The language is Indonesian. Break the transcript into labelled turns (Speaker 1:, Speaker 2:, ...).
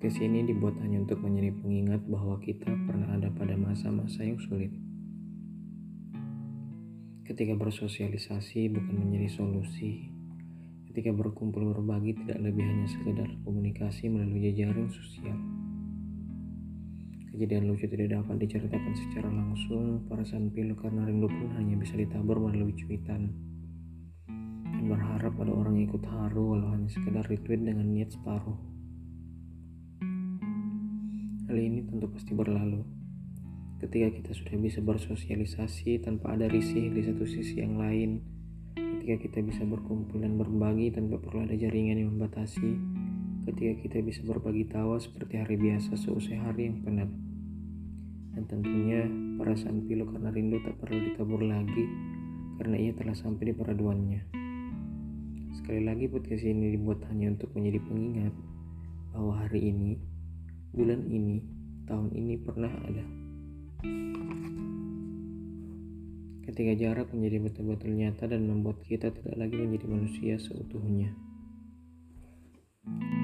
Speaker 1: Podcast ini dibuat hanya untuk menjadi pengingat bahwa kita pernah ada pada masa-masa yang sulit. Ketika bersosialisasi bukan menjadi solusi, ketika berkumpul berbagi tidak lebih hanya sekedar komunikasi melalui jejaring sosial. Kejadian lucu tidak dapat diceritakan secara langsung, perasaan pilu karena rindu pun hanya bisa ditabur melalui cuitan. Dan berharap ada orang yang ikut haru walau hanya sekedar retweet dengan niat separuh. Hal ini tentu pasti berlalu. Ketika kita sudah bisa bersosialisasi tanpa ada risih di satu sisi yang lain, ketika kita bisa berkumpul dan berbagi tanpa perlu ada jaringan yang membatasi, ketika kita bisa berbagi tawa seperti hari biasa seusai hari yang penat. Dan tentunya perasaan pilu karena rindu tak perlu ditabur lagi karena ia telah sampai di peraduannya. Sekali lagi podcast ini dibuat hanya untuk menjadi pengingat bahwa hari ini bulan ini, tahun ini pernah ada. Ketika jarak menjadi betul-betul nyata dan membuat kita tidak lagi menjadi manusia seutuhnya. thank you